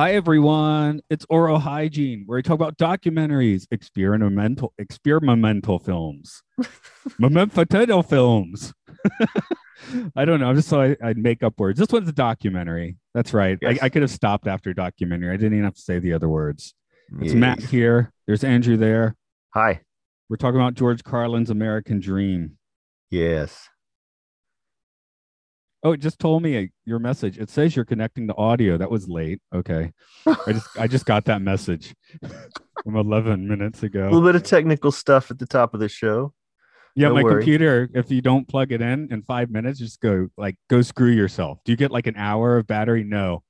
Hi everyone, it's Oral Hygiene, where we talk about documentaries, experimental experimental films, memento films. I don't know. I'm just so I, I'd make up words. This one's a documentary. That's right. Yes. I, I could have stopped after documentary. I didn't even have to say the other words. It's. Matt here. There's Andrew there. Hi. We're talking about George Carlin's American Dream. Yes. Oh, it just told me uh, your message. It says you're connecting the audio. That was late. Okay. I just I just got that message from 11 minutes ago. A little bit of technical stuff at the top of the show. Yeah, No my worry. computer, if you don't plug it in in five minutes, just go like go screw yourself. Do you get like an hour of battery? No.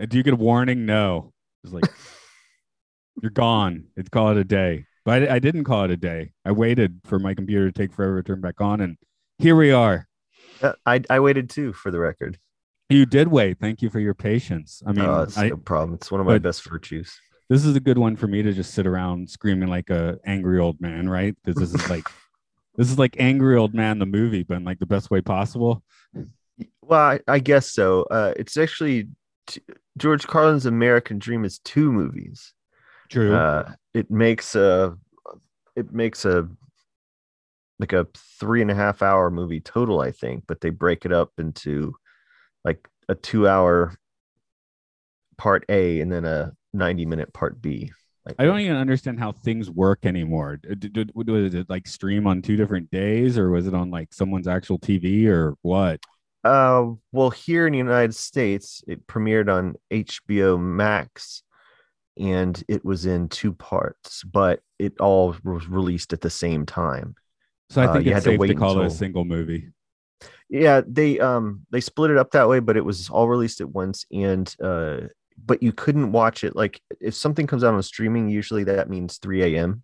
Uh, Do you get a warning? No. It's like you're gone. It's call it a day. But I, I didn't call it a day. I waited for my computer to take forever to turn back on, and here we are. I I waited too, for the record. You did wait. Thank you for your patience. I mean, oh, it's I, no problem. It's one of my best virtues. this is a good one for me to just sit around screaming like a angry old man, right? Because this is like this is like angry old man the movie, but in like the best way possible. Well, I, I guess so. Uh, it's actually t- George Carlin's American Dream is two movies. True. Uh, it makes a it makes a like a three and a half hour movie total, I think, but they break it up into like a two hour part A and then a 90 minute part B. I don't even understand how things work anymore. Did, did, did- was it like stream on two different days, or was it on like someone's actual TV, or what? Uh, well, here in the United States, it premiered on HBO Max, and it was in two parts, but it all was released at the same time. So I Uh, think you it's to safe to wait call it a single movie. Yeah, they um they split it up that way, but it was all released at once, and uh, but you couldn't watch it like if something comes out on streaming, usually that means 3 a.m.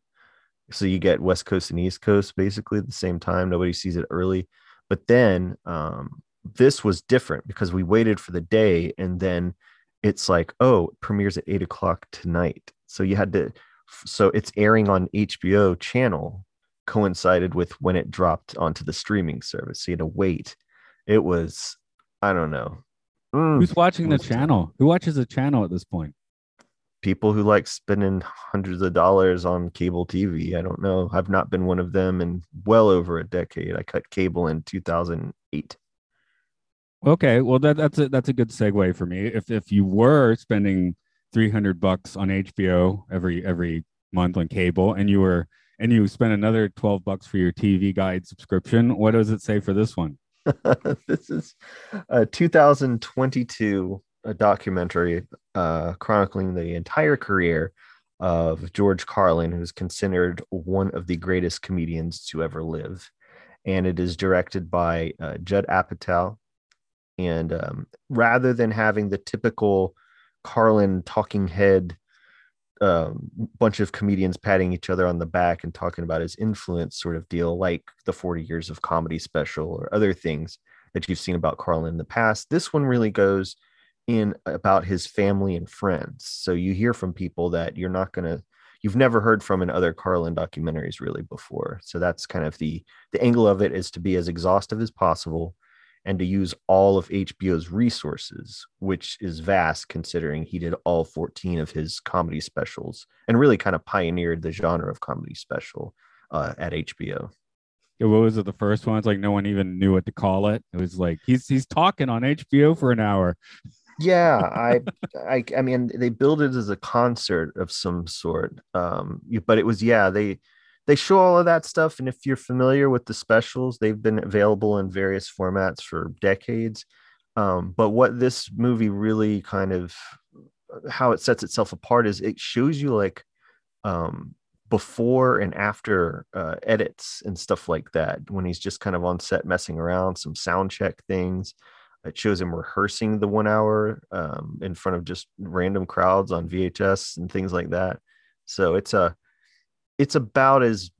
So you get West Coast and East Coast basically at the same time. Nobody sees it early, but then um this was different because we waited for the day and then it's like oh it premieres at eight o'clock tonight so you had to so it's airing on hbo channel coincided with when it dropped onto the streaming service. So you had to wait. It was i don't know. Mm, Who's watching the channel? Who watches the channel at this point? people who like spending hundreds of dollars on cable tv i don't know. I've not been one of them in well over a decade. I cut cable in 2008 Okay, well that that's a that's a good segue for me. If if you were spending three hundred bucks on HBO every every month on cable, and you were and you spent another twelve bucks for your TV Guide subscription, what does it say for this one? this is a 2022 a documentary uh, chronicling the entire career of George Carlin, who's considered one of the greatest comedians to ever live. And it is directed by uh, Judd Apatow. And um, rather than having the typical Carlin talking head um, bunch of comedians patting each other on the back and talking about his influence sort of deal, like the 40 years of comedy special or other things that you've seen about Carlin in the past. This one really goes in about his family and friends. So you hear from people that you're not going to you've never heard from in other Carlin documentaries really before. So that's kind of the the angle of it is to be as exhaustive as possible and to use all of HBO's resources, which is vast considering he did all 14 of his comedy specials and really kind of pioneered the genre of comedy special uh, at HBO. Yeah, What was it? The first one? It's like no one even knew what to call it. It was like he's he's talking on HBO for an hour. Yeah, I, I, I mean, they build it as a concert of some sort. Um, but it was yeah, they they show all of that stuff, and if you're familiar with the specials, they've been available in various formats for decades. Um, but what this movie really kind of how it sets itself apart is it shows you like um before and after uh, edits and stuff like that when he's just kind of on set messing around some sound check things It shows him rehearsing the one hour um, in front of just random crowds on VHS and things like that. So it's a, it's about as,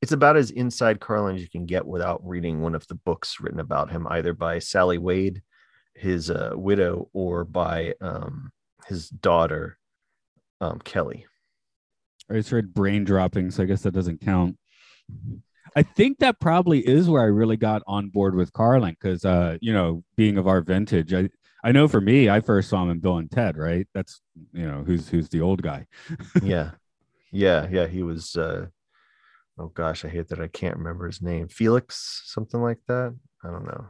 it's about as inside Carlin as you can get without reading one of the books written about him, either by Sally Wade, his uh, widow, or by um, his daughter, um, Kelly. I just read brain dropping, so I guess that doesn't count. I think that probably is where I really got on board with Carlin because, uh, you know, being of our vintage, I I know for me, I first saw him in Bill and Ted, right? That's you know who's who's the old guy. yeah, yeah, yeah. He was. uh Oh gosh, I hate that I can't remember his name. Felix, something like that. I don't know.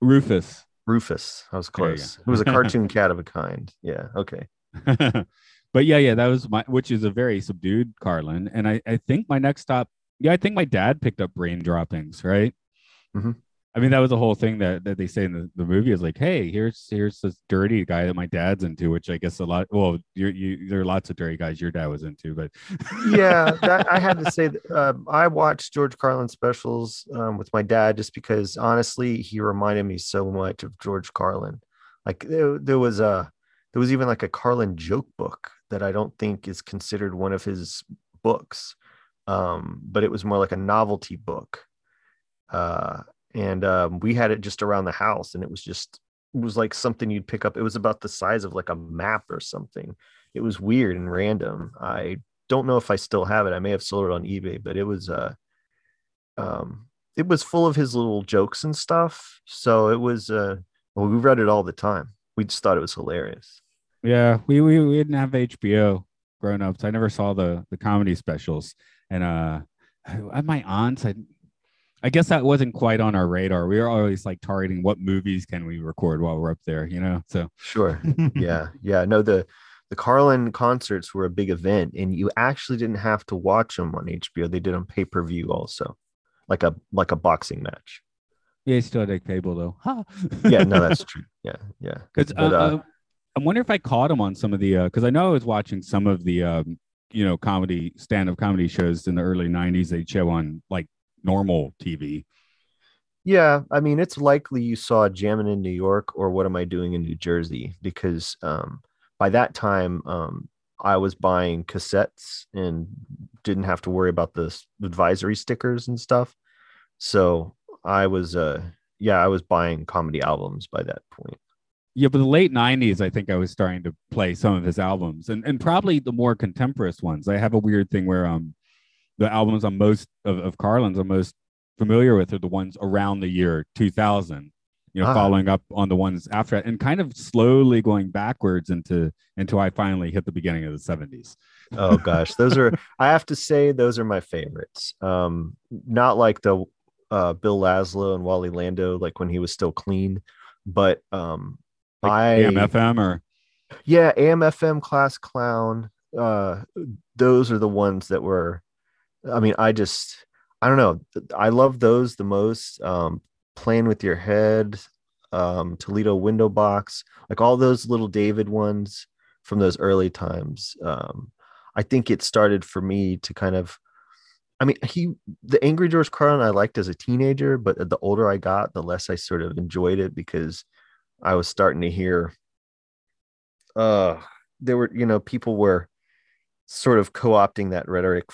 Rufus. Rufus. I was close. It was a cartoon cat of a kind. Yeah. Okay. but yeah, yeah, that was my, which is a very subdued Carlin. And I, I think my next stop, yeah, I think my dad picked up brain droppings, right? Mhm. I mean, that was the whole thing that, that they say in the, the movie is like, hey, here's here's this dirty guy that my dad's into, which I guess a lot. Well, you you there are lots of dirty guys your dad was into, but yeah, that, I had to say that um, I watched George Carlin specials um, with my dad just because honestly, he reminded me so much of George Carlin. Like there, there was a there was even like a Carlin joke book that I don't think is considered one of his books, um, but it was more like a novelty book. Uh, and um, we had it just around the house, and it was just it was like something you'd pick up. It was about the size of like a map or something. It was weird and random. I don't know if I still have it. I may have sold it on eBay, but it was uh um it was full of his little jokes and stuff. So it was uh well, we read it all the time. We just thought it was hilarious. Yeah, we we, we didn't have HBO grown ups. I never saw the the comedy specials, and uh, at my aunts, I I guess that wasn't quite on our radar. We were always like targeting what movies can we record while we're up there, you know. So Sure. yeah. Yeah. No, the the Carlin concerts were a big event, and you actually didn't have to watch them on HBO. They did on pay per view also, like a like a boxing match. yeah, he still had a cable though. Huh. Yeah. No, that's true. Yeah. Yeah. because uh, uh, uh, I wonder if I caught him on some of the because I know I was watching some of the um, you know comedy stand up comedy shows in the early '90s. They'd show on like normal TV. Yeah, I mean, it's likely you saw Jammin' in New York or What Am I Doing in New Jersey because um, by that time um, I was buying cassettes and didn't have to worry about the advisory stickers and stuff. So I was, uh, yeah, I was buying comedy albums by that point. Yeah, but the late '90s, I think I was starting to play some of his albums, and and probably the more contemporaneous ones. I have a weird thing where um, the albums I'm most of, of Carlin's I'm most familiar with are the ones around the year 2000. You know, Ah. following up on the ones after that, and kind of slowly going backwards into until I finally hit the beginning of the 70s. Oh gosh, those are I have to say those are my favorites. Um, not like the uh, Bill Laszlo and Wally Lando, like when he was still clean, but um, Like I AMFM or yeah, AMFM class clown. Uh, those are the ones that were. I mean, I just I don't know. I love those the most. Um, playing with your head, um, Toledo window box, like all those little David ones from those early times. Um, I think it started for me to kind of. I mean, he the Angry George Carlin I liked as a teenager, but the older I got, the less I sort of enjoyed it because I was starting to hear uh there were you know people were sort of co-opting that rhetoric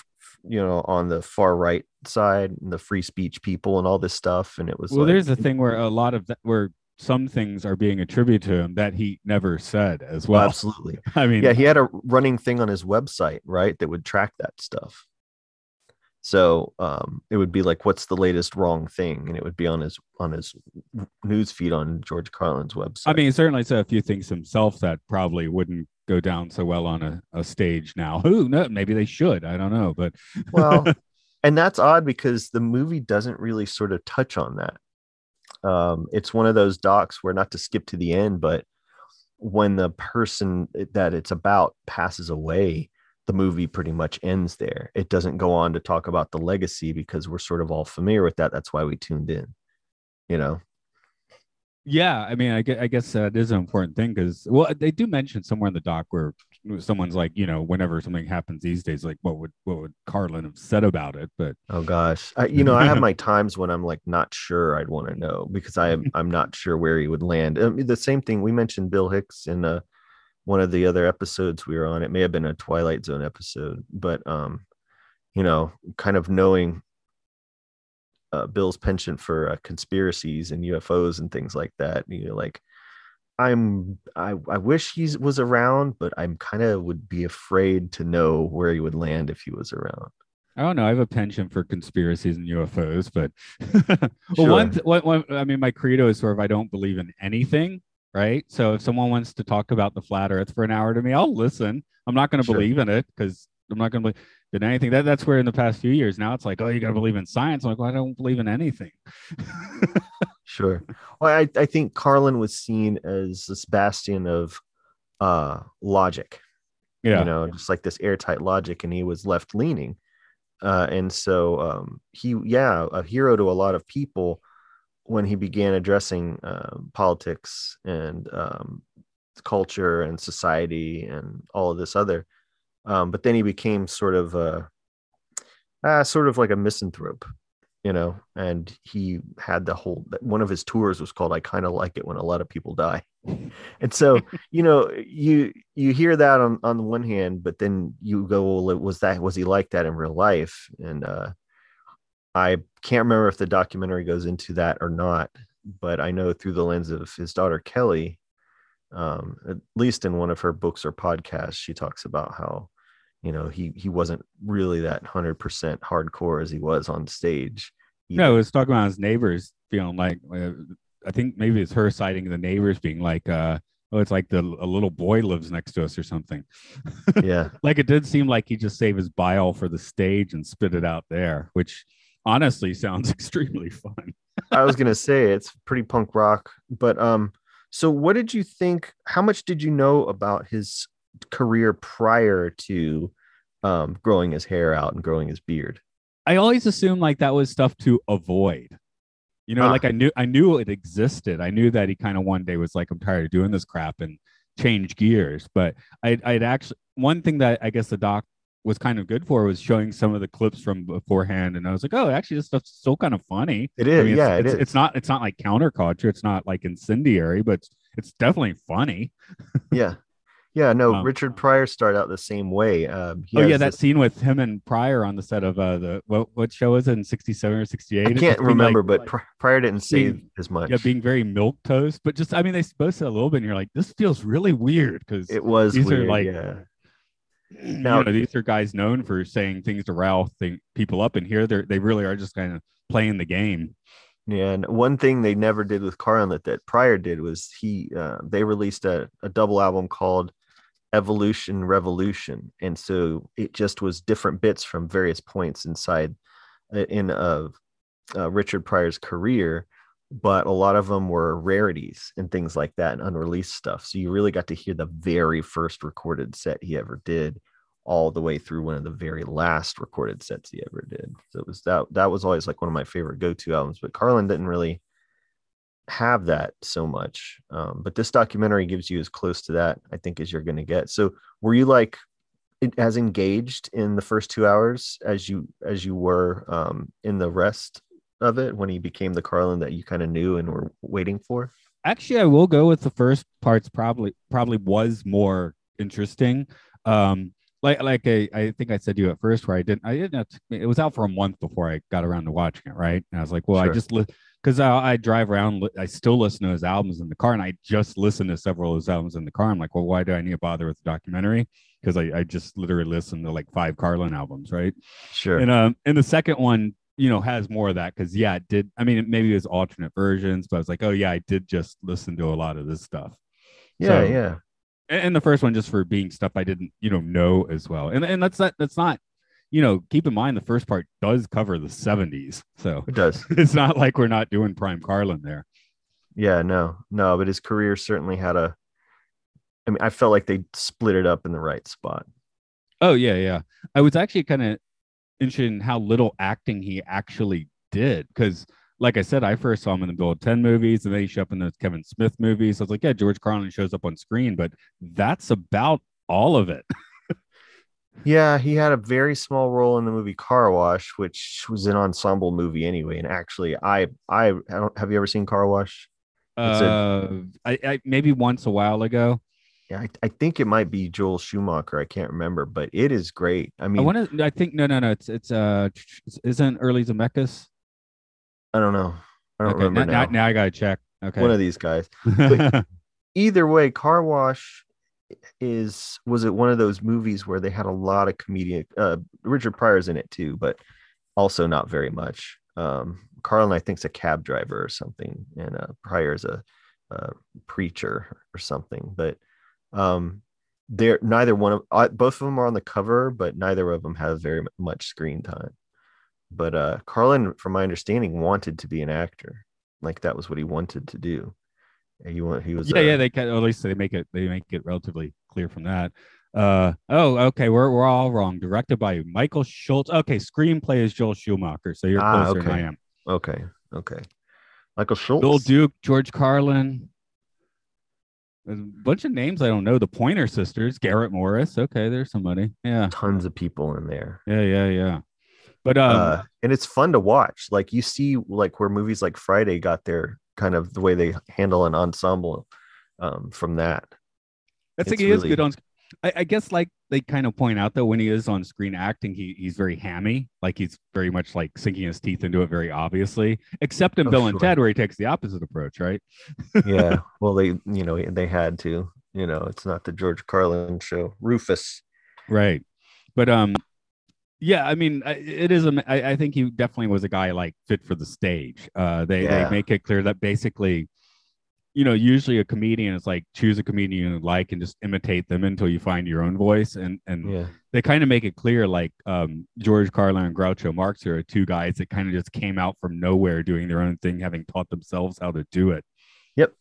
you know on the far right side and the free speech people and all this stuff. And it was well, like, there's a thing where a lot of that where some things are being attributed to him that he never said as well, well. absolutely. I mean, yeah he had a running thing on his website right that would track that stuff so um it would be like what's the latest wrong thing and it would be on his on his news feed on george carlin's website I mean, he certainly said a few things himself that probably wouldn't go down so well on a, a stage now. Who no, maybe they should. I don't know, but well and that's odd because the movie doesn't really sort of touch on that um it's one of those docs where not to skip to the end but when the person that it's about passes away the movie pretty much ends there it doesn't go on to talk about the legacy because we're sort of all familiar with that that's why we tuned in you know yeah, I mean, I guess, I guess that is an important thing because well, they do mention somewhere in the doc where someone's like, you know, whenever something happens these days, like what would what would Carlin have said about it? But Oh gosh, I, you know, I have my times when I'm like not sure. I'd want to know because I I'm not sure where he would land. I mean, the same thing we mentioned Bill Hicks in uh, one of the other episodes we were on. It may have been a Twilight Zone episode, but um, you know, kind of knowing uh, Bill's penchant for uh, conspiracies and UFOs and things like that. You know, like I'm I, I wish he was around, but I'm kind of would be afraid to know where he would land if he was around. I don't know. I have a penchant for conspiracies and UFOs, but well, Sure. one, th- one, one, I mean, my credo is sort of I don't believe in anything, right? So if someone wants to talk about the flat Earth for an hour to me, I'll listen. I'm not going to Sure. believe in it because I'm not going to believe in anything. That that's where in the past few years now it's like, oh, you got to believe in science. I'm like, well, I don't believe in anything. Sure. Well, I, I think Carlin was seen as this bastion of uh logic. yeah, You know, just like this airtight logic, and he was left leaning. Uh, and so um, he, yeah, a hero to a lot of people when he began addressing uh, politics and um, culture and society and all of this other. Um, but then he became sort of a, uh, sort of like a misanthrope, you know. And he had the whole one of his tours was called "I kind of like it when a lot of people die." And so, you know, you you hear that on on the one hand, but then you go, well, was that was he like that in real life? And uh, I can't remember if the documentary goes into that or not, but I know through the lens of his daughter Kelly, um, at least in one of her books or podcasts, she talks about how, you know, he he wasn't really that hundred percent hardcore as he was on stage. no, it either. was talking about his neighbors feeling like, uh, I think maybe it's her citing the neighbors being like, uh, oh, it's like the a little boy lives next to us or something. yeah, like it did seem like he just saved his bile for the stage and spit it out there, which honestly sounds extremely fun. I was gonna say it's pretty punk rock, but um, so what did you think? How much did you know about his career prior to um growing his hair out and growing his beard? I always assumed like that was stuff to avoid. You know, Ah. like I knew I knew it existed. I knew that he kind of one day was like, I'm tired of doing this crap and change gears. But I I'd actually one thing that I guess the doc was kind of good for was showing some of the clips from beforehand. And I was like, oh, actually this stuff's still kind of funny. It I is, mean, it's, yeah, it it's, is. it's not it's not like counterculture. It's not like incendiary, but it's, it's definitely funny. yeah, yeah. No, Um, Richard Pryor started out the same way. Um, oh yeah, that this- scene with him and Pryor on the set of uh the what what show was it in '67 or '68? I can't remember, but Pri- Pryor didn't say being- as much. yeah, being very milk toast, but just I mean they supposed to a little bit, and you're like, this feels really weird because it was these are like- yeah. You Now- know these are guys known for saying things to rile thing, people up, and here they are they really are just kind of playing the game. Yeah, and one thing they never did with Carlin that, that Pryor did was he uh, they released a, a double album called Evolution Revolution, and so it just was different bits from various points inside uh, in uh, uh, Richard Pryor's career, but a lot of them were rarities and things like that and unreleased stuff. So you really got to hear the very first recorded set he ever did, all the way through one of the very last recorded sets he ever did. So it was that that was always like one of my favorite go-to albums. But Carlin didn't really have that so much. Um, but this documentary gives you as close to that, I think, as you're going to get. So were you like as engaged in the first two hours as you as you were um, in the rest of it when he became the Carlin that you kind of knew and were waiting for? Actually, I will go with the first parts. Probably probably was more interesting. Um, like like I, I think I said to you at first where I didn't I didn't have to, it was out for a month before I got around to watching it right and I was like well I Sure. just because I, I drive around li- I still listen to his albums in the car and I just listened to several of his albums in the car I'm like well why do I need to bother with the documentary because I, I just literally listened to like five Carlin albums right Sure. and um and the second one you know has more of that because yeah it did I mean maybe it was alternate versions but I was like oh yeah I did just listen to a lot of this stuff yeah, so- yeah. and, and the first one just for being stuff I didn't, you know, know as well. And and that's not that's not, you know, keep in mind the first part does cover the 70s. So It does. it's not like we're not doing prime Carlin there. Yeah, no, no, but his career certainly had a. I mean, I felt like they split it up in the right spot. Oh yeah, yeah. I was actually kind of interested in how little acting he actually did because like I said, I first saw him in the Bill and Ted movies and then he showed up in those Kevin Smith movies. I was like, yeah, George Carlin shows up on screen, but that's about all of it. Yeah, he had a very small role in the movie Car Wash, which was an ensemble movie anyway. And actually, I I, I don't have you ever seen Car Wash? Uh, I, I maybe once a while ago. Yeah, I, I think it might be Joel Schumacher. I can't remember, but it is great. I mean, I want to. I think no, no, no. It's it's uh, isn't early Zemeckis? I don't know. I don't Okay, remember now, now. now, I gotta check. Okay. One of these guys. Either way, Car Wash is was it one of those movies where they had a lot of comedian uh Richard Pryor's in it too, but also not very much. Um Carlin I think's a cab driver or something, and uh Pryor's a, a preacher or something. But um they're neither one of uh, both of them are on the cover, but neither of them have very much screen time. But uh Carlin, from my understanding, wanted to be an actor. Like that was what he wanted to do. He wa- he was yeah, uh, yeah. They can, at least they make it. They make it relatively clear from that. Uh oh, okay. We're we're all wrong. Directed by Michael Schultz. Okay, screenplay is Joel Schumacher. So you're Ah, closer than I am. Okay. Okay. Michael Schultz. Bill Duke, George Carlin. There's a bunch of names I don't know. The Pointer Sisters, Garrett Morris. Okay, there's somebody. Yeah, Tons of people in there. yeah, yeah, yeah. But um, uh, and it's fun to watch. Like you see, like where movies like Friday got their kind of the way they handle an ensemble um, from that. I think it's he is really- good on. I, I guess like they kind of point out that when he is on screen acting, he he's very hammy. Like he's very much like sinking his teeth into it very obviously. Except in Oh, Bill and. Ted, where he takes the opposite approach, right? Yeah. well, they you know they had to. You know, it's not the George Carlin show. Rufus. Right. But um, yeah. I mean, I- it is. A, I, I think he definitely was a guy like fit for the stage. Uh, they Yeah. they make it clear that basically, you know, usually a comedian is like choose a comedian you like and just imitate them until you find your own voice. And and Yeah. they kind of make it clear like um, George Carlin and Groucho Marx are two guys that kind of just came out from nowhere doing their own thing, having taught themselves how to do it. Yep.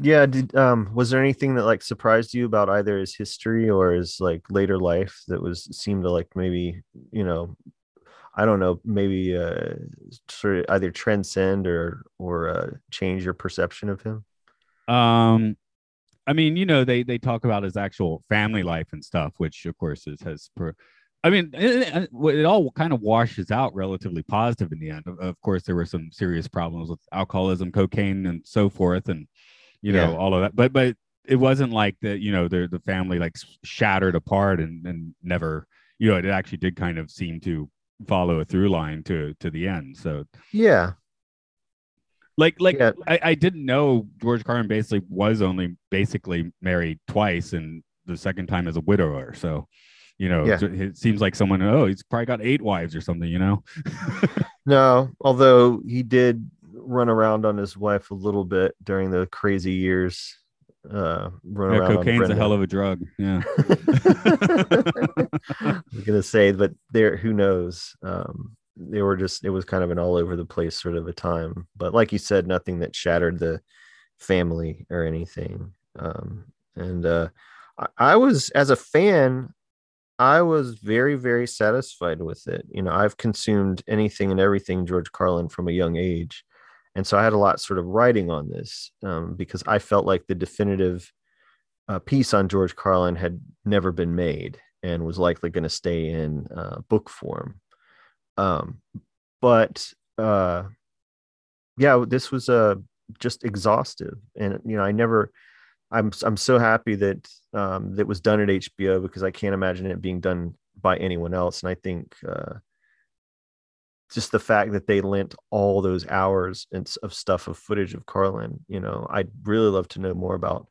Yeah. Did um was there anything that like surprised you about either his history or his like later life that was seemed to like maybe you know I don't know maybe uh sort of either transcend or or uh, change your perception of him? Um, I mean, you know, they they talk about his actual family life and stuff, which of course is has. Per, I mean, it, it- all kind of washes out relatively positive in the end. Of, of course, there were some serious problems with alcoholism, cocaine, and so forth, and you know Yeah. all of that. But but it wasn't like the you know the the family like shattered apart and and never you know it actually did kind of seem to follow a through line to to the end. So Yeah. Like like Yeah. I, I didn't know George Carlin basically was only basically married twice and the second time as a widower. So, you know, Yeah. it seems like someone, oh, he's probably got eight wives or something, you know? No, although he did run around on his wife a little bit during the crazy years. Uh, run Yeah, around cocaine's a hell of a drug. Yeah. I'm gonna say, but there, who knows? Um, they were just, it was kind of an all over the place sort of a time. But like you said, nothing that shattered the family or anything. Um, and uh, I, I was, as a fan, I was very, very satisfied with it. You know, I've consumed anything and everything George Carlin from a young age. And so I had a lot sort of writing on this um, because I felt like the definitive uh, piece on George Carlin had never been made and was likely going to stay in uh, book form. Um, but uh, yeah, this was uh, just exhaustive, and you know, I never. I'm I'm so happy that um, that was done at HBO because I can't imagine it being done by anyone else, and I think uh, just the fact that they lent all those hours and of stuff of footage of Carlin, you know, I'd really love to know more about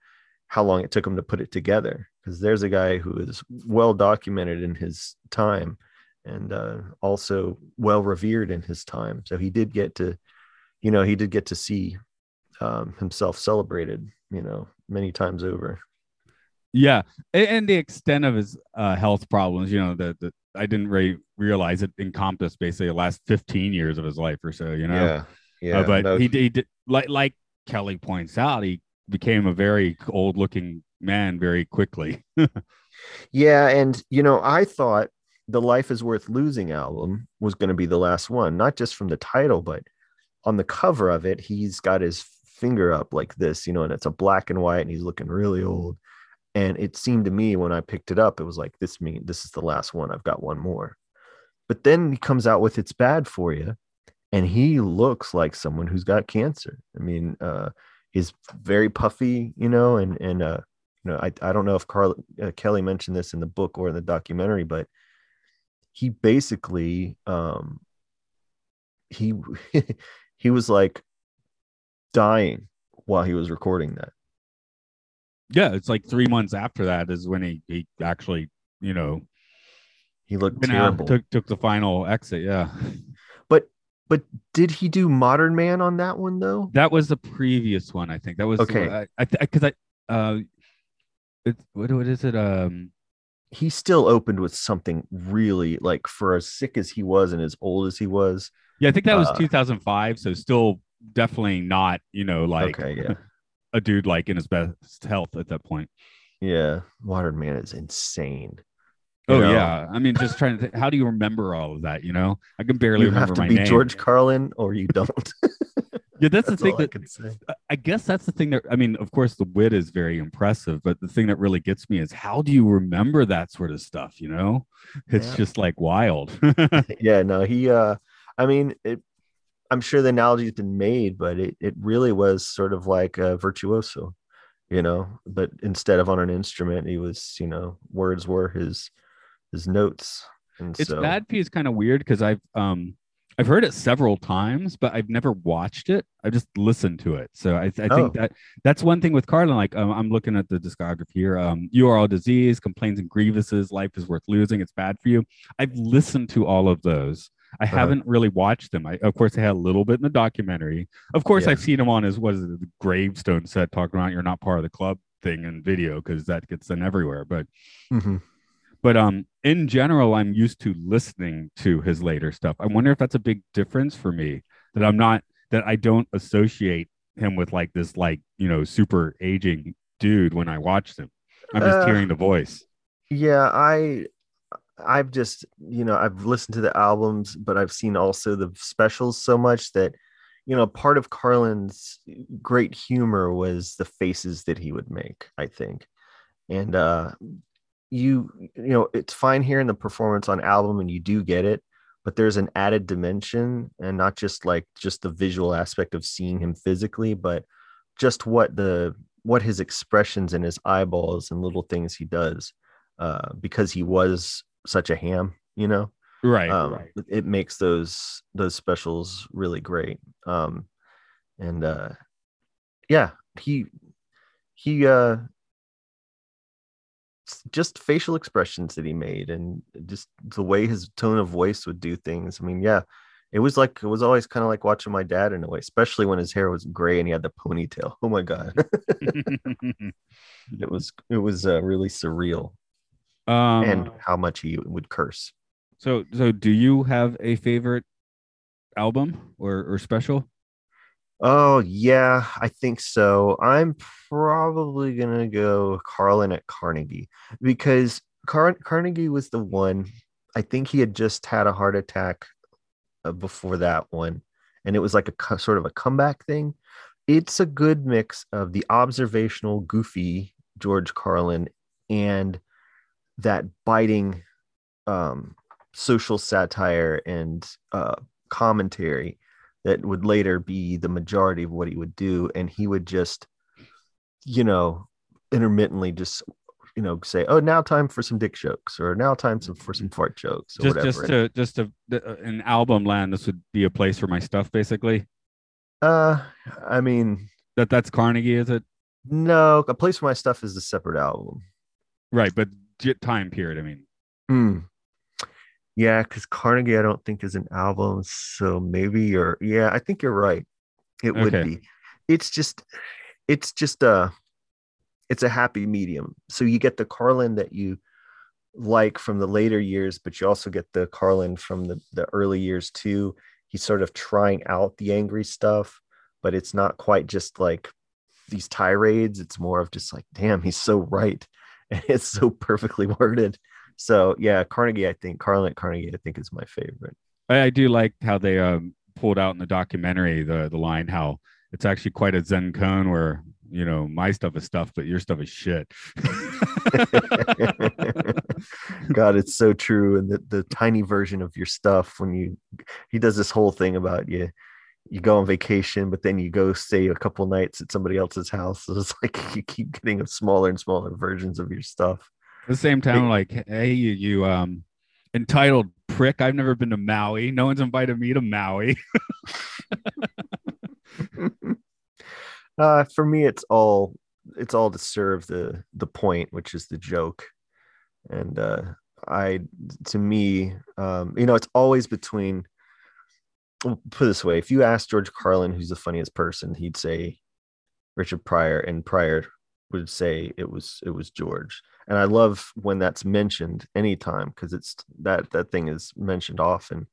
how long it took him to put it together. Because there's a guy who is well documented in his time and uh, also well revered in his time so he did get to you know he did get to see um, himself celebrated you know many times over Yeah. And, and the extent of his uh, health problems, you know, that I didn't really realize it encompassed basically the last 15 years of his life or so, you know? yeah Uh, but no, he, did- he did like like Kelly points out, he became a very old looking man very quickly. Yeah, and you know, I thought the Life is Worth Losing album was going to be the last one, not just from the title, but on the cover of it, he's got his finger up like this, you know, and it's a black and white, and he's looking really old. and it seemed to me when I picked it up, it was like this mean this is the last one. I've got one more. But then he comes out with it's bad for you, and he looks like someone who's got cancer. I mean, uh, he's very puffy, you know, and and uh, you know, I I don't know if Carl uh, Kelly mentioned this in the book or in the documentary, but he basically um he he was like dying while he was recording that. Yeah, it's like three months after that is when he he actually you know He looked terrible. took took the final exit. Yeah, But but did he do Modern Man on that one though? that was the previous one. I think that was Okay. I I because I, uh, it's what what is it? Um, He still opened with something really like for as sick as he was and as old as he was. yeah, I think that was Uh, 2005. So still definitely not you know like okay, yeah. a dude like in his best health at that point. Yeah. Modern Man is insane. You Oh know, yeah, I mean, just trying to. Think, how do you remember all of that? You know, I can barely You remember have to my be name. George Carlin or you don't. Yeah, that's, That's the thing that can say. I- I guess that's the thing that I mean, of course, the wit is very impressive, but the thing that really gets me is how do you remember that sort of stuff? You know, it's Yeah. just like wild. yeah, no, he uh I mean it I'm sure the analogy's been made, but it, it really was sort of like a virtuoso, you know, but instead of on an instrument, he was, you know, words were his his notes. And it's so bad P is kind of weird because I've um I've heard it several times, but I've never watched it. I've just listened to it. So I, I Oh. think that that's one thing with Carlin. Like um, I'm looking at the discography here. Um, you are all disease, complaints and grievances, life is worth losing. It's bad for you. I've listened to all of those. I Uh-huh. haven't really watched them. I, of course, I had a little bit in the documentary. Of course, Yeah. I've seen him on his what is it, the gravestone set talking about you're not part of the club thing in video because that gets done everywhere. But Mhm. But um in general i'm used to listening to his later stuff. I wonder if that's a big difference for me that i'm not that i don't associate him with like this like you know super aging dude when i watch him i'm just Uh, hearing the voice. Yeah, I I've just, you know, I've listened to the albums, but I've seen also the specials so much that you know, part of Carlin's great humor was the faces that he would make, I think. And uh you you know, it's fine hearing the performance on album and you do get it, but there's an added dimension and not just like just the visual aspect of seeing him physically, but just what the what his expressions and his eyeballs and little things he does uh because he was such a ham, you know? Right um, right. it- makes those those specials really great. Um and uh yeah he he uh just facial expressions that he made and just the way his tone of voice would do things. I mean yeah it was like it was always kind of like watching my dad in a way especially when his hair was gray and he had the ponytail. Oh my god. It was it was uh, really surreal. Um and how much he would curse. so so do you have a favorite album or or special Oh yeah, I think so. I'm probably gonna go Carlin at Carnegie because Car- Carnegie was the one. I think he had just had a heart attack uh, before that one, and it was like a sort of a comeback thing. It's a good mix of the observational, goofy George Carlin and that biting um, social satire and uh, commentary that would later be the majority of what he would do. And he would just you know intermittently just you know say oh now time for some dick jokes or now time some, for some fart jokes or just whatever. just to just to uh, album land this would be a place for my stuff basically? Uh i mean that that's carnegie is it? no a place for my stuff is a separate album. Right but time period i mean. Hmm. Yeah because carnegie i don't think is an album so maybe you're yeah i think you're right. It would Okay. be. It's just it's just a it's a happy medium. So you get the carlin that you like from the later years but you also get the carlin from the, the early years too. He's sort of trying out the angry stuff but it's not quite just like these tirades. It's more of just like damn he's so right. And it's so perfectly worded so yeah carnegie i think carlin at carnegie i think is my favorite I, I do like how they um pulled out in the documentary the the line how it's actually quite a zen koan where you know, my stuff is stuff, but your stuff is shit. God, it's so true. And the, the tiny version of your stuff when you he does this whole thing about you you go on vacation, but then you go stay a couple nights at somebody else's house. So it's like you keep getting smaller and smaller versions of your stuff. At the same time, like, hey, you, you um entitled prick. I've never been to Maui. No one's invited me to Maui. uh, for me, it's all it's all to serve the the point, which is the joke. And uh, I, to me, um, you know, it's always between. Well, put this way: if you ask George Carlin who's the funniest person, he'd say Richard Pryor, and Pryor would say it was it was George. And I love when that's mentioned anytime because it's that that thing is mentioned often.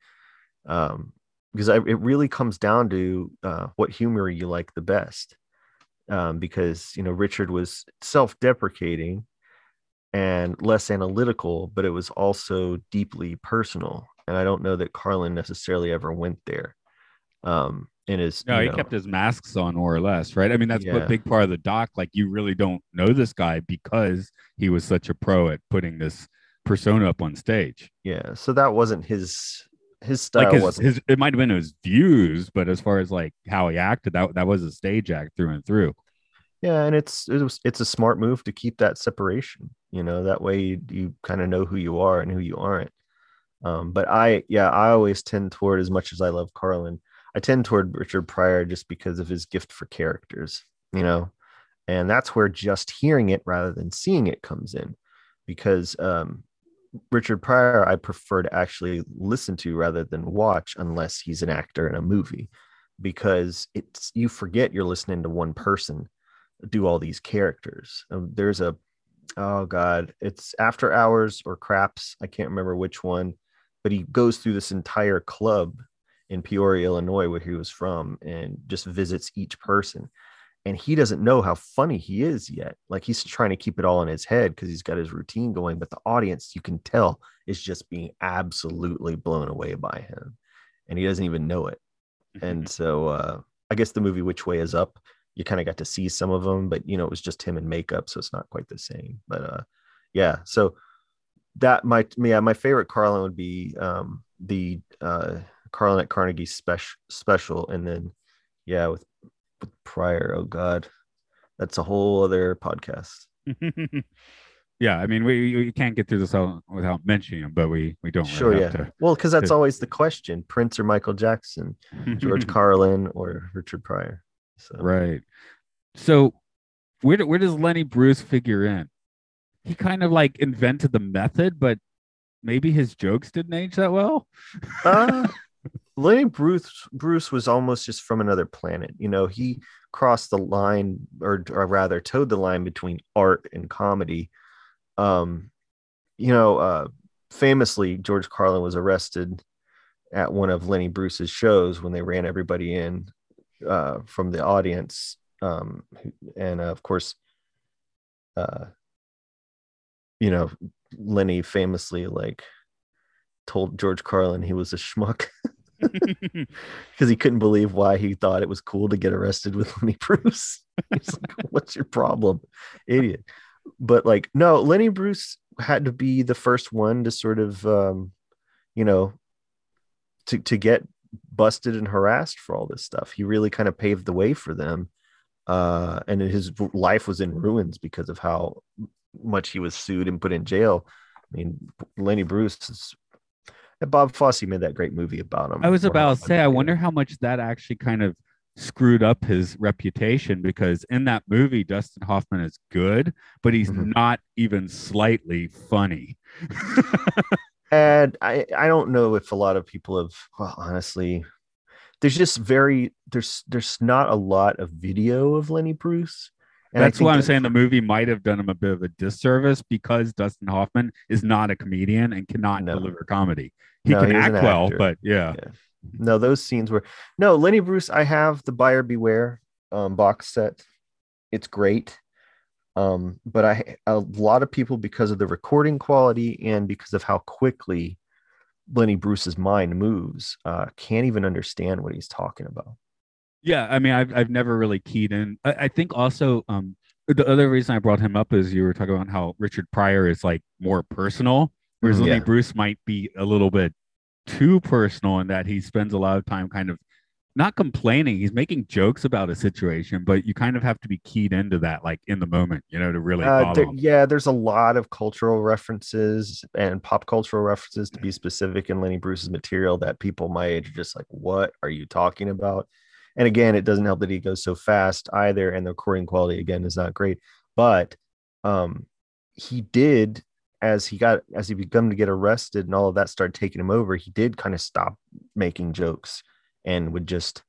Um, because I, it really comes down to uh, what humor you like the best. Um, because you know Richard was self-deprecating and less analytical, but it was also deeply personal. And I don't know that Carlin necessarily ever went there. Um, in his no, he know, kept his masks on more or less, right? I mean, that's Yeah. a big part of the doc. Like, you really don't know this guy because he was such a pro at putting this persona up on stage. yeah. So that wasn't his his style. like his, wasn't his it might have been his views, but as far as like how he acted, that that was a stage act through and through. Yeah, and it's it was, it's a smart move to keep that separation. You know, that way you, you kind of know who you are and who you aren't. Um, but I, yeah, I always tend toward as much as I love Carlin, I tend toward Richard Pryor just because of his gift for characters. You know, and that's where just hearing it rather than seeing it comes in, because um, Richard Pryor I prefer to actually listen to rather than watch unless he's an actor in a movie, because it's you forget you're listening to one person do all these characters. Um, there's a oh god, it's After Hours or Craps. I can't remember which one, but he goes through this entire club in Peoria, Illinois, where he was from, and just visits each person. And he doesn't know how funny he is yet. Like he's trying to keep it all in his head because he's got his routine going, but the audience, you can tell, is just being absolutely blown away by him. And he doesn't even know it and so uh i guess the movie which way is up you kind of got to see some of them but you know it was just him in makeup so it's not quite the same but uh yeah so that my yeah my favorite carlin would be um the uh carlin at carnegie special special and then yeah with with Pryor oh god that's a whole other podcast yeah, I mean, we we can't get through this all without mentioning him, but we we don't. sure really yeah have well because that's to- always the question prince or michael jackson george carlin or richard pryor so Right. So where do, where does Lenny Bruce figure in? He kind of like invented the method, but maybe his jokes didn't age that well. uh, Lenny Bruce Bruce was almost just from another planet. You know, he crossed the line, or, or rather, toed the line between art and comedy. Um, you know, uh, famously, George Carlin was arrested at one of Lenny Bruce's shows when they ran everybody in uh, from the audience, um, and uh, of course, uh, you know, Lenny famously like told George Carlin he was a schmuck because he couldn't believe why he thought it was cool to get arrested with Lenny Bruce. He's like, "What's your problem, idiot?" But like, no, Lenny Bruce had to be the first one to sort of, um, you know, to to get busted and harassed for all this stuff. He really kind of paved the way for them, uh, and his life was in ruins because of how much he was sued and put in jail. I mean, Lenny Bruce is. And Bob Fosse made that great movie about him. I was about to say, I wonder how much that actually kind of screwed up his reputation because in that movie, Dustin Hoffman is good, but he's Mhm. not even slightly funny. and I, I don't know if a lot of people have well honestly there's just very there's there's not a lot of video of lenny bruce and That's why I'm saying the movie might have done him a bit of a disservice because Dustin Hoffman is not a comedian and cannot No. deliver comedy. He No, can act well, but yeah. no those scenes were no lenny bruce i have the buyer beware um, box set it's great um, but i a lot of people because of the recording quality and because of how quickly lenny bruce's mind moves uh, can't even understand what he's talking about Yeah, I mean, I've I've never really keyed in. I, I think also um the other reason I brought him up is you were talking about how Richard Pryor is like more personal, whereas Mhm. Lenny Bruce might be a little bit too personal in that he spends a lot of time kind of not complaining. He's making jokes about a situation, but you kind of have to be keyed into that, like in the moment, you know, to really Uh, there- yeah, there's a lot of cultural references and pop cultural references to be specific in Lenny Bruce's material that people my age are just like, what are you talking about? And again, it doesn't help that he goes so fast either, and the recording quality again is not great. But um, he did as he got as he began to get arrested and all of that started taking him over. He did kind of stop making jokes and would just.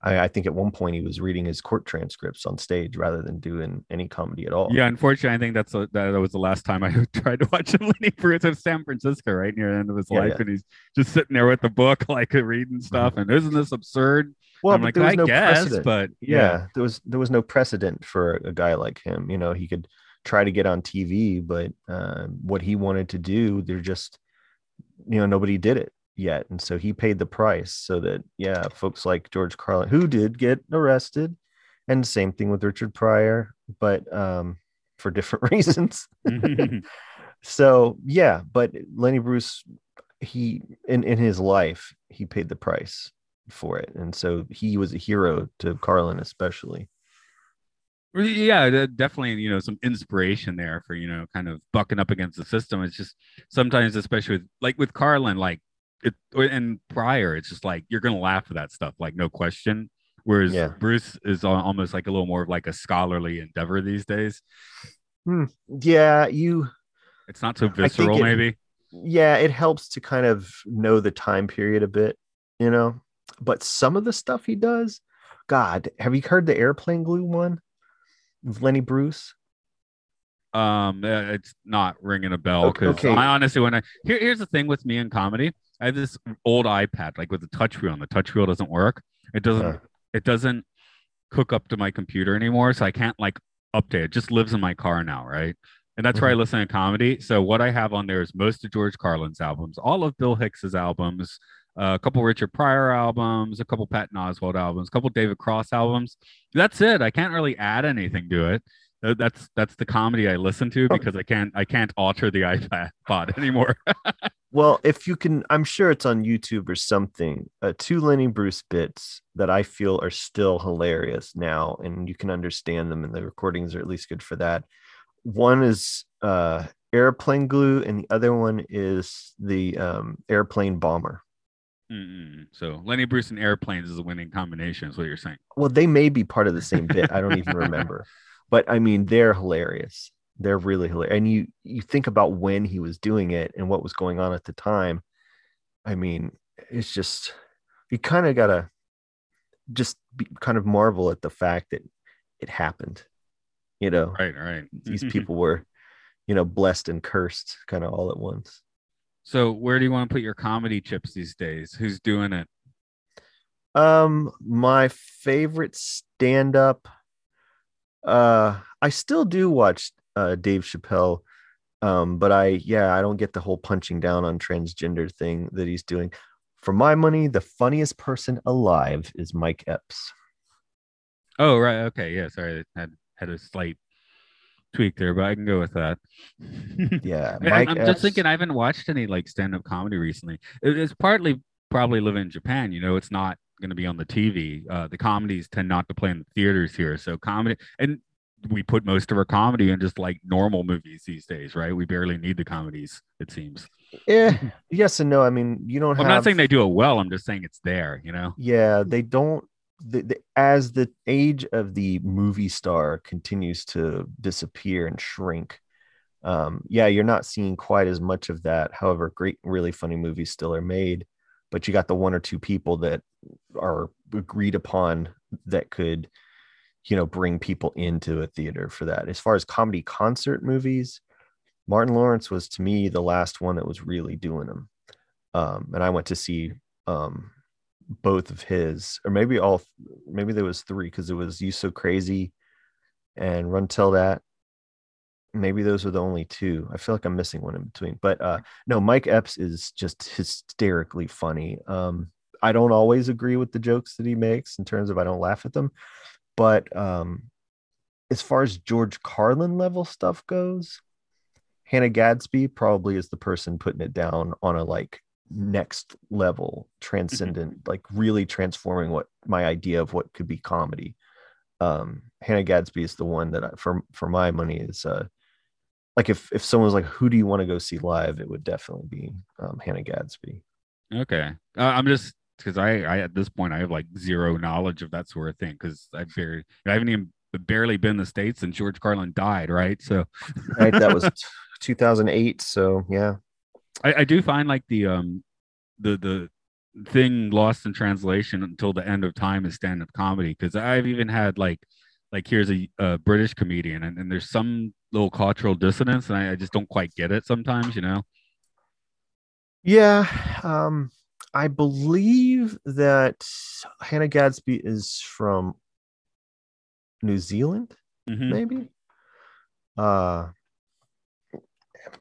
I, I think at one point he was reading his court transcripts on stage rather than doing any comedy at all. Yeah, unfortunately, I think that's a, that was the last time I tried to watch him. Lenny Bruce in San Francisco, right near the end of his Yeah, life, yeah. Mm-hmm. and he's just sitting there with the book, like reading stuff. And isn't this absurd? Well, I'm like, there was I no guess, precedent. but yeah. yeah, there was there was no precedent for a guy like him. You know, he could try to get on TV, but uh, what he wanted to do, they're just, you know, nobody did it yet, and so he paid the price. So that yeah, folks like George Carlin, who did get arrested, and same thing with Richard Pryor, but um, for different reasons. so yeah, but Lenny Bruce, he in in his life, he paid the price for it, and so he was a hero to Carlin, especially. Yeah, definitely, you know, some inspiration there for, you know, kind of bucking up against the system. It's just sometimes, especially with like with Carlin, like it and Pryor, it's just like you're gonna laugh at that stuff, like no question. Whereas Yeah. Bruce is almost like a little more of like a scholarly endeavor these days. Hmm. Yeah, you. It's not so visceral, it- maybe. Yeah, it helps to kind of know the time period a bit, you know. But some of the stuff he does, God, have you heard the airplane glue one? With Lenny Bruce. Um, uh, it's not ringing a bell Okay, because okay. I honestly, when I here, here's the thing with me in comedy, I have this old iPod like with the touch wheel, and the touch wheel doesn't work. It doesn't. Huh. It doesn't hook up to my computer anymore, so I can't like update. It just lives in my car now, right? And that's where I listen to comedy. So what I have on there is most of George Carlin's albums, all of Bill Hicks's albums, uh, a couple Richard Pryor albums, a couple Patton Oswalt albums, a couple David Cross albums. That's it. I can't really add anything to it. That's that's the comedy I listen to because I can't I can't alter the iPod pod anymore. Well, if you can, I'm sure it's on YouTube or something. Uh, two Lenny Bruce bits that I feel are still hilarious now, and you can understand them, and the recordings are at least good for that. One is uh, airplane glue, and the other one is the um, airplane bomber. Mm-mm. So Lenny Bruce and airplanes is a winning combination. Is what you're saying? Well, they may be part of the same bit. I don't even remember, but I mean, they're hilarious. They're really hilarious. And you you think about when he was doing it and what was going on at the time. I mean, it's just you kind of gotta just be, kind of marvel at the fact that it happened. You know, Right, right. these people were, you know, blessed and cursed kind of all at once. So where do you want to put your comedy chips these days? Who's doing it? Um, my favorite stand up. Uh, I still do watch uh Dave Chappelle. Um, but I yeah, I don't get the whole punching down on transgender thing that he's doing. For my money, the funniest person alive is Mike Epps. Oh, right. Okay. Yeah. Sorry. I had had a slight tweak there, but I can go with that. Yeah, Mike I'm just thinking I haven't watched any like stand-up comedy recently. It- it's partly probably living in Japan. You know, it's not going to be on the TV. Uh, the comedies tend not to play in the theaters here, so comedy and we put most of our comedy in just like normal movies these days, right? We barely need the comedies, it seems. Eh, yes and no. I mean, you don't I'm not saying they do it well. I'm just saying it's there. You know. yeah they don't the, the, as the age of the movie star continues to disappear and shrink um yeah you're not seeing quite as much of that. However great really funny movies still are made but you got the one or two people that are agreed upon that could you know bring people into a theater for that. As far as comedy concert movies martin lawrence was to me the last one that was really doing them um and i went to see um both of his, or maybe all, maybe there was three because it was "You So Crazy" and "Run Tell That." Maybe those are the only two. I feel like I'm missing one in between, but uh, no, Mike Epps is just hysterically funny. Um, I don't always agree with the jokes that he makes in terms of I don't laugh at them, but um, as far as George Carlin level stuff goes, Hannah Gadsby probably is the person putting it down on a like next level transcendent like really transforming what my idea of what could be comedy. Um hannah gadsby is the one that I, for for my money is uh like if if someone was like who do you want to go see live? it would definitely be um, hannah gadsby. Okay. Uh, I'm just because I, I at this point I have like zero knowledge of that sort of thing because I barely I haven't even barely been in the states and George Carlin died, right? So right that was 2008 so yeah I, I do find like the um the the thing lost in translation until the end of time is stand-up comedy because I've even had like like here's a, a British comedian and, and there's some little cultural dissonance and I, I just don't quite get it sometimes, you know. Yeah, um, I believe that Hannah Gadsby is from New Zealand, Mhm. maybe. Uh,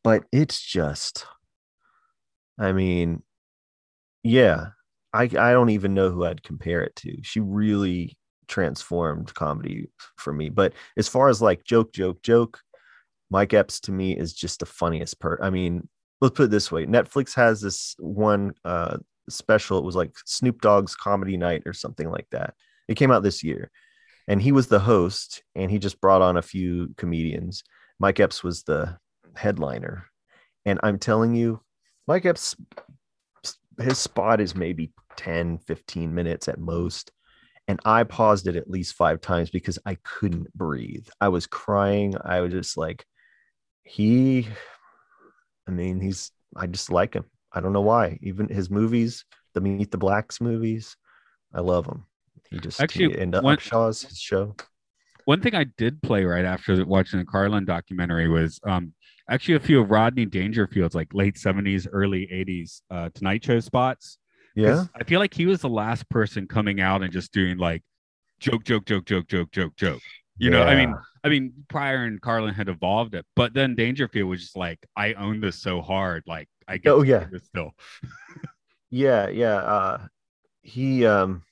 but it's just, I mean, yeah, I I don't even know who I'd compare it to. She really transformed comedy for me. But as far as like joke, joke, joke, Mike Epps to me is just the funniest part. I mean, let's put it this way netflix has this one uh special it was like snoop dogg's comedy night or something like that it came out this year and he was the host and he just brought on a few comedians mike epps was the headliner and i'm telling you mike epps his spot is maybe 10 15 minutes at most and i paused it at least five times because i couldn't breathe i was crying i was just like he I mean, he's I just like him. I don't know why. Even his movies, the Meet the Blacks movies, I love him. He just Actually, he, and one- Upshaw's his show. One thing I did play right after watching the Carlin documentary was um, actually a few of Rodney Dangerfield's like late 70s, early 80s uh, Tonight Show spots. Yeah, I feel like he was the last person coming out and just doing like joke, joke, joke, joke, joke, joke, joke. You know, I mean, I mean, Pryor and Carlin had evolved it, but then Dangerfield was just like, I own this so hard, like I get Oh, yeah. still. yeah, yeah. Uh, he um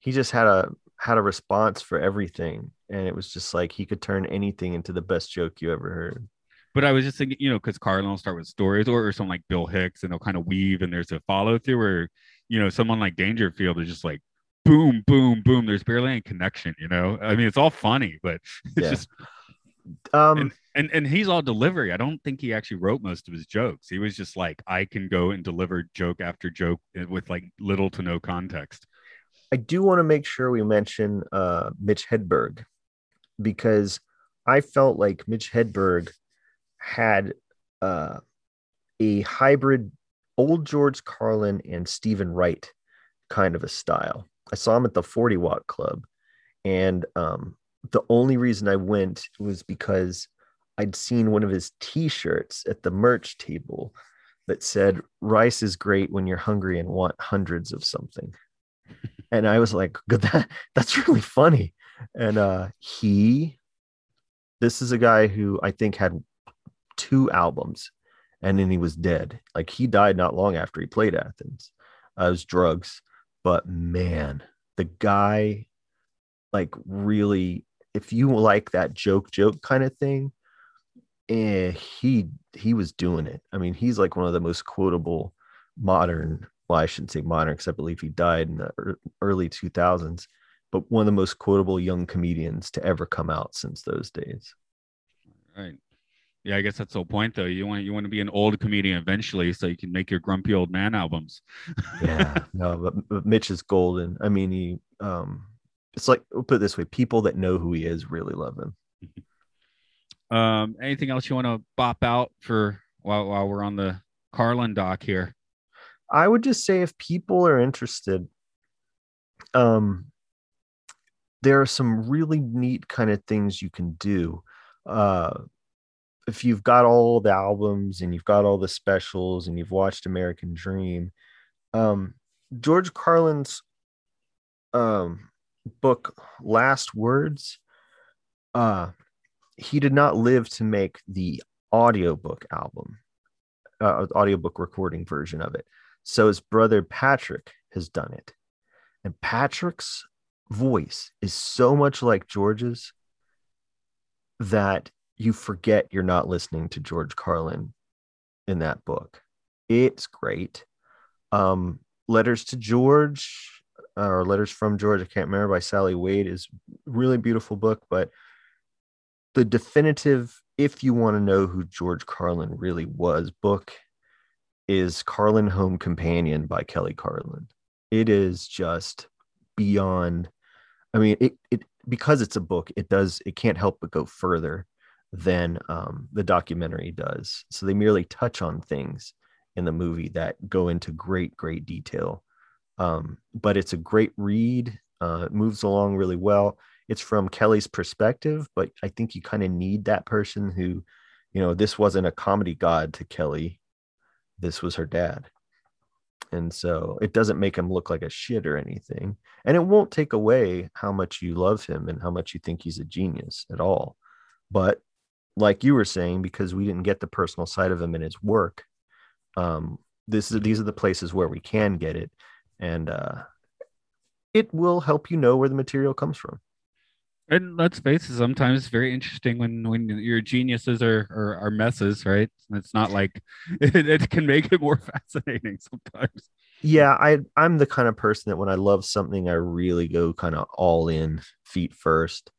he just had a had a response for everything, and it was just like he could turn anything into the best joke you ever heard. But I was just thinking, you know, because Carlin will start with stories or, or someone like Bill Hicks and they'll kind of weave and there's a follow through or, you know, someone like Dangerfield is just like boom, boom, boom. There's barely any connection, you know. I mean, it's all funny, but it's Yeah. just Um, and, and and he's all delivery. I don't think he actually wrote most of his jokes. He was just like, I can go and deliver joke after joke with like little to no context. I do want to make sure we mention uh, Mitch Hedberg because I felt like Mitch Hedberg had uh, a hybrid old George Carlin and Steven Wright kind of a style. I saw him at the 40 Watt Club, and um, the only reason I went was because I'd seen one of his t shirts at the merch table that said, Rice is great when you're hungry and want hundreds of something and I was like, "Good, that that's really funny." And uh, he, this is a guy who I think had two albums, and then he was dead. Like he died not long after he played Athens. Uh, it was drugs, but man, the guy, like really, if you like that joke joke kind of thing, eh, he he was doing it. I mean, he's like one of the most quotable modern well, I shouldn't say modern because I believe he died in the early 2000s, but one of the most quotable young comedians to ever come out since those days. Right. Yeah, I guess that's the whole point though. You want you want to be an old comedian eventually so you can make your grumpy old man albums. Yeah, no, but, but Mitch is golden. I mean, he, um, it's like, we'll put it this way people that know who he is really love him. Um, anything else you want to bop out for while while we're on the Carlin doc here? I would just say if people are interested, um, there are some really neat kind of things you can do. Uh, if you've got all the albums and you've got all the specials and you've watched American Dream, um, George Carlin's um, book Last Words, uh, he did not live to make the audiobook album, uh, audiobook recording version of it. So his brother Patrick has done it. And Patrick's voice is so much like George's that you forget you're not listening to George Carlin in that book. It's great. Um, Letters to George or Letters from George, I can't remember by Sally Wade is really beautiful book, but the definitive if you want to know who George Carlin really was book is Carlin Home Companion by Kelly Carlin. It is just beyond I mean it it because it's a book, it does it can't help but go further than um, the documentary does. So they merely touch on things in the movie that go into great, great detail. Um, but it's a great read. Uh, it moves along really well. It's from Kelly's perspective, but I think you kind of need that person who, you know, this wasn't a comedy god to Kelly. This was her dad. And so it doesn't make him look like a shit or anything. And it won't take away how much you love him and how much you think he's a genius at all. But like you were saying, because we didn't get the personal side of him in his work, um, this is these are the places where we can get it, and uh, it will help you know where the material comes from. And let's face it, sometimes it's very interesting when when your geniuses are are, are messes, right? It's not like it, it can make it more fascinating sometimes. Yeah, I I'm the kind of person that when I love something, I really go kind of all in, feet first.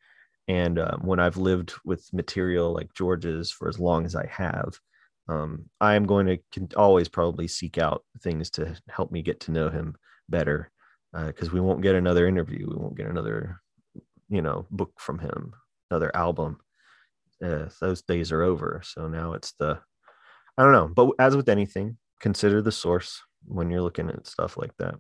And um, when I've lived with material like George's for as long as I have, um, I am going to always probably seek out things to help me get to know him better because uh, we won't get another interview. We won't get another, you know, book from him, another album. Uh, those days are over. So now it's the, I don't know. But as with anything, consider the source when you're looking at stuff like that.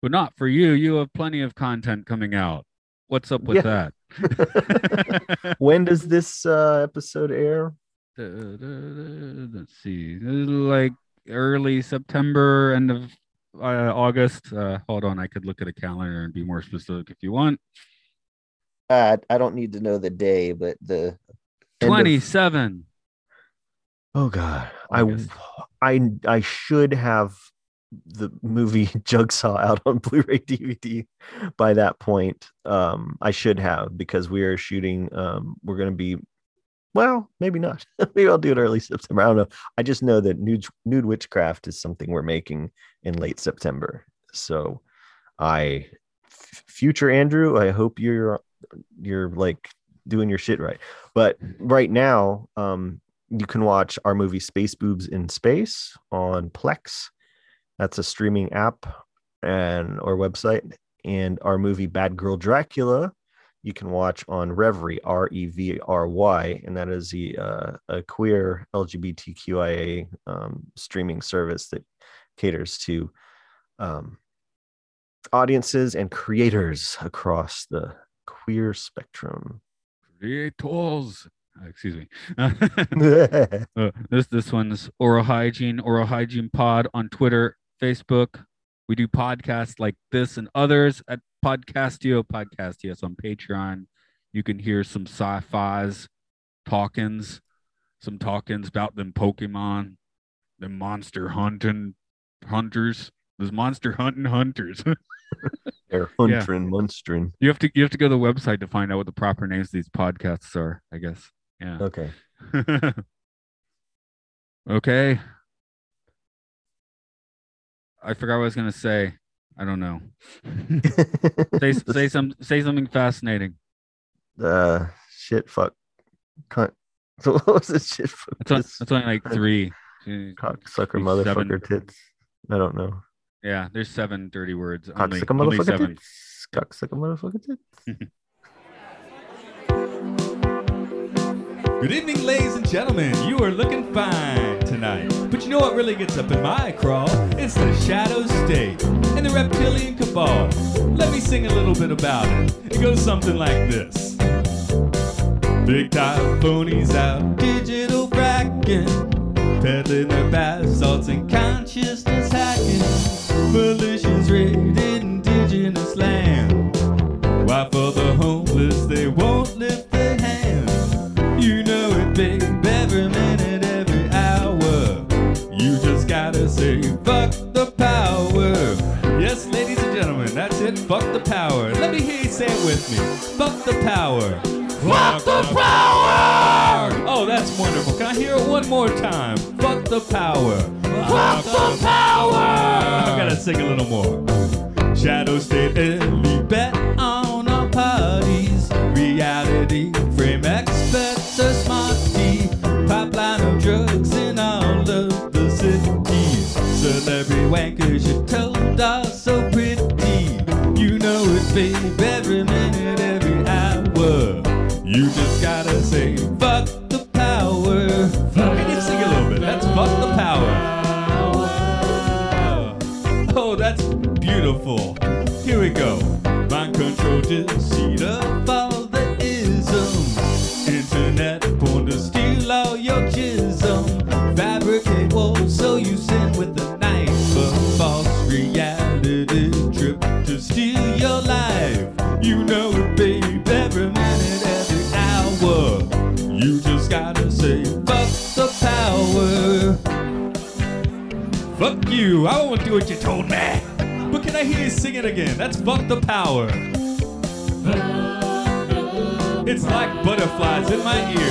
But not for you. You have plenty of content coming out. What's up with yeah. that? when does this uh, episode air? let's see, like early September, end of uh, August. Uh, hold on, I could look at a calendar and be more specific if you want. Uh, I don't need to know the day, but the 27. Of... Oh God, August. I I I should have the movie Jigsaw out on Blu-ray DVD by that point. Um, I should have because we are shooting. Um, we're going to be, well, maybe not. maybe I'll do it early September. I don't know. I just know that nude nude witchcraft is something we're making in late September. So, I, f- future Andrew, I hope you're you're like doing your shit right. But right now, um, you can watch our movie Space Boobs in Space on Plex that's a streaming app and or website. And our movie Bad Girl Dracula, you can watch on Revry, R E V R Y, and that is the uh, a queer LGBTQIA um, streaming service that caters to um, audiences and creators across the queer spectrum. Creators. Uh, excuse me. uh, this this one's oral hygiene, oral hygiene pod on Twitter Facebook. We do podcasts like this and others at Podcastio, Podcastio on Patreon. You can hear some sci-fi's talkings, some talkings about them Pokemon, the monster hunting hunters. Those monster hunting hunters. They're hunting, yeah. You have to you have to go to the website to find out what the proper names of these podcasts are, I guess. Yeah. Okay. okay. I forgot what I was gonna say. I don't know. say say some say something fascinating. Uh, shit, fuck, cunt. So what was this shit? Fuck that's, that's only like three. Cocksucker, motherfucker, seven. tits. I don't know. Yeah, there's seven dirty words. Cocksucker, motherfucker, tits. Cocksucker, motherfucker, tits. Good evening, ladies and gentlemen. You are looking fine tonight. But you know what really gets up in my crawl? It's the Shadow State and the Reptilian Cabal. Let me sing a little bit about it. It goes something like this Big time phonies out, digital fracking, peddling their basalts and consciousness hacking. Militias raided indigenous land. Why for the homeless they won't lift every hour. You just gotta say, fuck the power. gentlemen, that's it. Fuck the power. Let me hear you say it with me. Fuck the power. Fuck the power! Oh, that's wonderful. Can I hear it one more time? Fuck the power. Fuck the power! I gotta sing a little more. Shadow State elite bet on our parties. Reality frame experts are smarty. Pipeline of drugs cities. Celebrity wankers you told us so pretty. You know it, babe, Fuck the power. It's like butterflies in my ears.